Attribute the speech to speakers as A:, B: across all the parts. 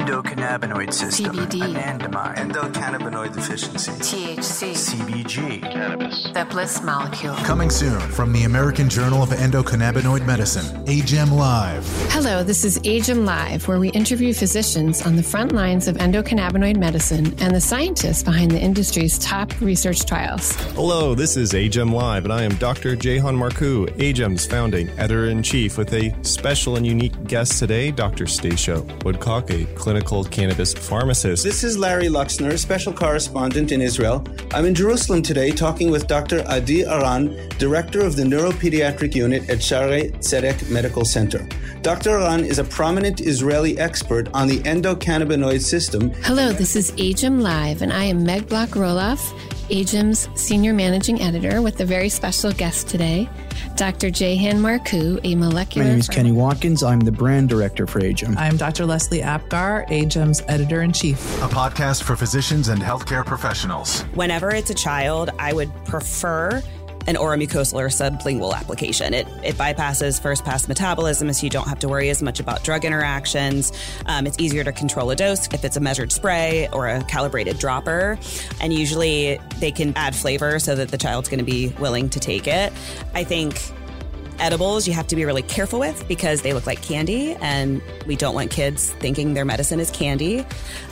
A: endocannabinoid system,
B: CBD.
A: anandamide,
C: endocannabinoid deficiency,
B: THC,
A: CBG,
D: Cannabis.
B: the bliss molecule.
E: Coming soon from the American Journal of Endocannabinoid Medicine, AJEM Live.
F: Hello, this is AJEM Live, where we interview physicians on the front lines of endocannabinoid medicine and the scientists behind the industry's top research trials.
G: Hello, this is AJEM Live, and I am Dr. Jahan Marcu, AJEM's founding editor in chief, with a special and unique guest today, Dr. Stacia Woodcock, a clinical cannabis pharmacist.
H: This is Larry Luxner, special correspondent in Israel. I'm in Jerusalem today talking with Dr. Adi Aran, director of the neuropediatric unit at Shaare Zedek Medical Center. Dr. Aran is a prominent Israeli expert on the endocannabinoid system.
F: Hello, this is AJEM Live, and I am Meg Block Roloff, AJEM's senior managing editor, with a very special guest today, Dr. Jahan Marcu, a molecular.
I: My name is Kenny Watkins. I'm the brand director for AJEM.
J: I'm Dr. Leslie Apgar, AJEM's editor in chief.
E: A podcast for physicians and healthcare professionals.
K: Whenever it's a child, I would prefer an oral mucosal or sublingual application. It, it bypasses first pass metabolism, so you don't have to worry as much about drug interactions. Um, it's easier to control a dose if it's a measured spray or a calibrated dropper. And usually they can add flavor so that the child's going to be willing to take it. I think edibles you have to be really careful with because they look like candy and we don't want kids thinking their medicine is candy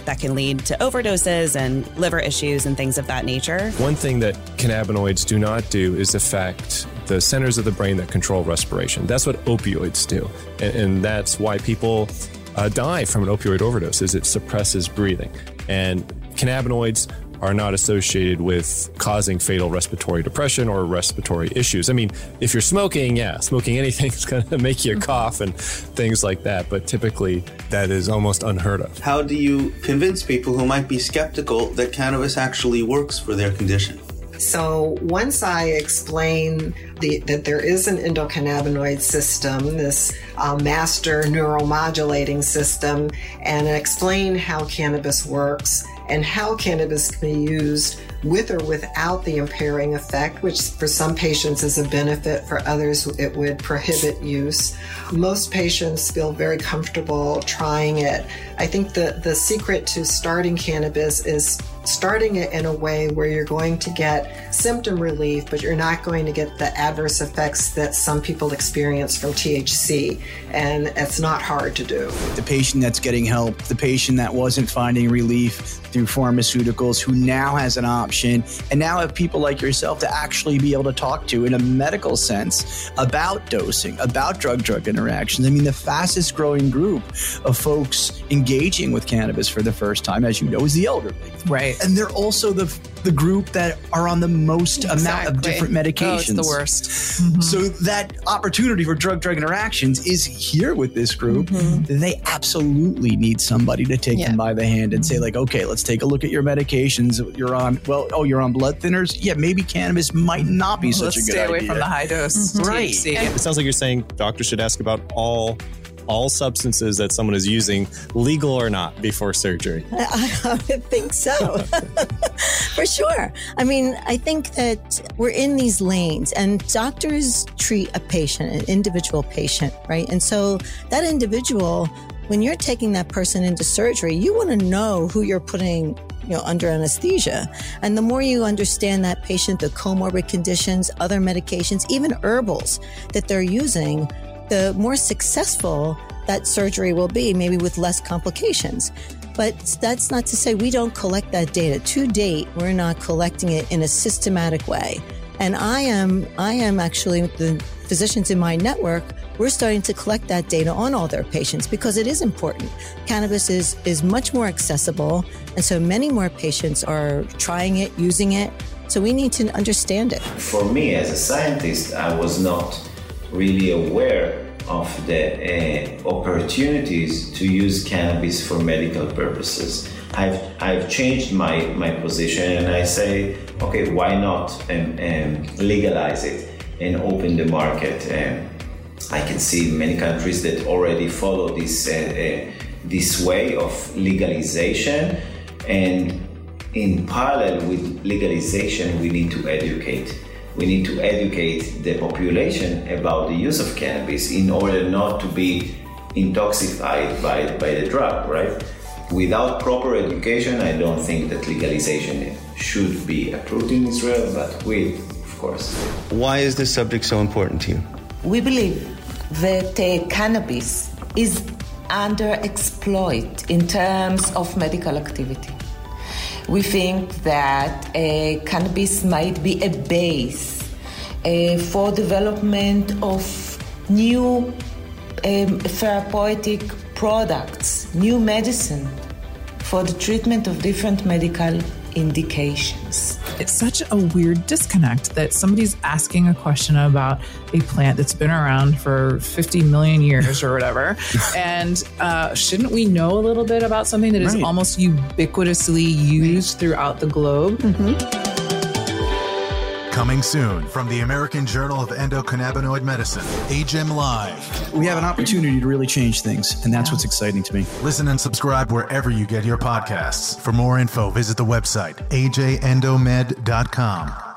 K: that can lead to overdoses and liver issues and things of that nature
G: One thing that cannabinoids do not do is affect the centers of the brain that control respiration. That's what opioids do, and, and that's why people uh, die from an opioid overdose. Is it suppresses breathing, and cannabinoids are not associated with causing fatal respiratory depression or respiratory issues. I mean, if you're smoking, yeah, smoking anything is going to make you cough and things like that, but typically that is almost unheard of.
H: How do you convince people who might be skeptical that cannabis actually works for their condition?
L: So once I explain the, that there is an endocannabinoid system, this uh, master neuromodulating system, and explain how cannabis works and how cannabis can be used with or without the impairing effect, which for some patients is a benefit, for others it would prohibit use. Most patients feel very comfortable trying it. I think the, the secret to starting cannabis is starting it in a way where you're going to get symptom relief, but you're not going to get the adverse effects that some people experience from THC. And it's not hard to do.
I: The patient that's getting help, the patient that wasn't finding relief through pharmaceuticals, who now has an option, and now have people like yourself to actually be able to talk to in a medical sense about dosing, about drug drug interactions. I mean, the fastest growing group of folks engaging with cannabis for the first time, as you know, is the elderly.
J: Right.
I: And they're also the the group that are on the most amount of different medications.
J: Oh, it's the worst. Mhm.
I: So mm-hmm. that opportunity for drug drug interactions is here with this group. Mm-hmm. They absolutely need somebody to take them by the hand and say mm-hmm. like, okay, let's take a look at your medications. You're on well, oh, you're on blood thinners. Yeah, maybe cannabis might not be such
J: Let's
I: a good idea.
J: stay away
I: idea.
J: from the high dose
I: Right.
J: THC.
G: It sounds like you're saying doctors should ask about all all substances that someone is using, legal or not, before surgery.
M: I, I would think so. For sure. I mean, I think that we're in these lanes and doctors treat a patient, an individual patient, right? And so that individual, when you're taking that person into surgery, you want to know who you're putting you know, under anesthesia. And the more you understand that patient, the comorbid conditions, other medications, even herbals that they're using, the more successful that surgery will be, maybe with less complications. But that's not to say we don't collect that data. To date, we're not collecting it in a systematic way. And I am, I am actually the physicians in my network. We're starting to collect that data on all their patients because it is important. Cannabis is is much more accessible, and so many more patients are trying it, using it. So we need to understand it.
N: For me, as a scientist, I was not really aware of the uh, opportunities to use cannabis for medical purposes. I've, I've changed my, my position and I say, okay, why not um, um, legalize it and open the market? Um, I can see many countries that already follow this, uh, uh, this way of legalization and in parallel with legalization, we need to educate. We need to educate the population about the use of cannabis in order not to be intoxicated by, by the drug, right? without proper education, I don't think that legalization should be approved in Israel, but with, of course.
H: Why is this subject so important to you?
B: We believe that uh, cannabis is underexploited in terms of medical activity. We think that uh, cannabis might be a base uh, for development of new um, therapeutic products, new medicine for the treatment of different medical indications.
J: It's such a weird disconnect that somebody's asking a question about a plant that's been around for 50 million years or whatever. and uh, shouldn't we know a little bit about something that is
E: Right.
J: almost ubiquitously used throughout the globe?
E: Coming soon from the American Journal of Endocannabinoid Medicine, AJEM Live.
I: We have an opportunity to really change things, and that's what's exciting to me.
E: Listen and subscribe wherever you get your podcasts. For more info, visit the website ajendomed.com.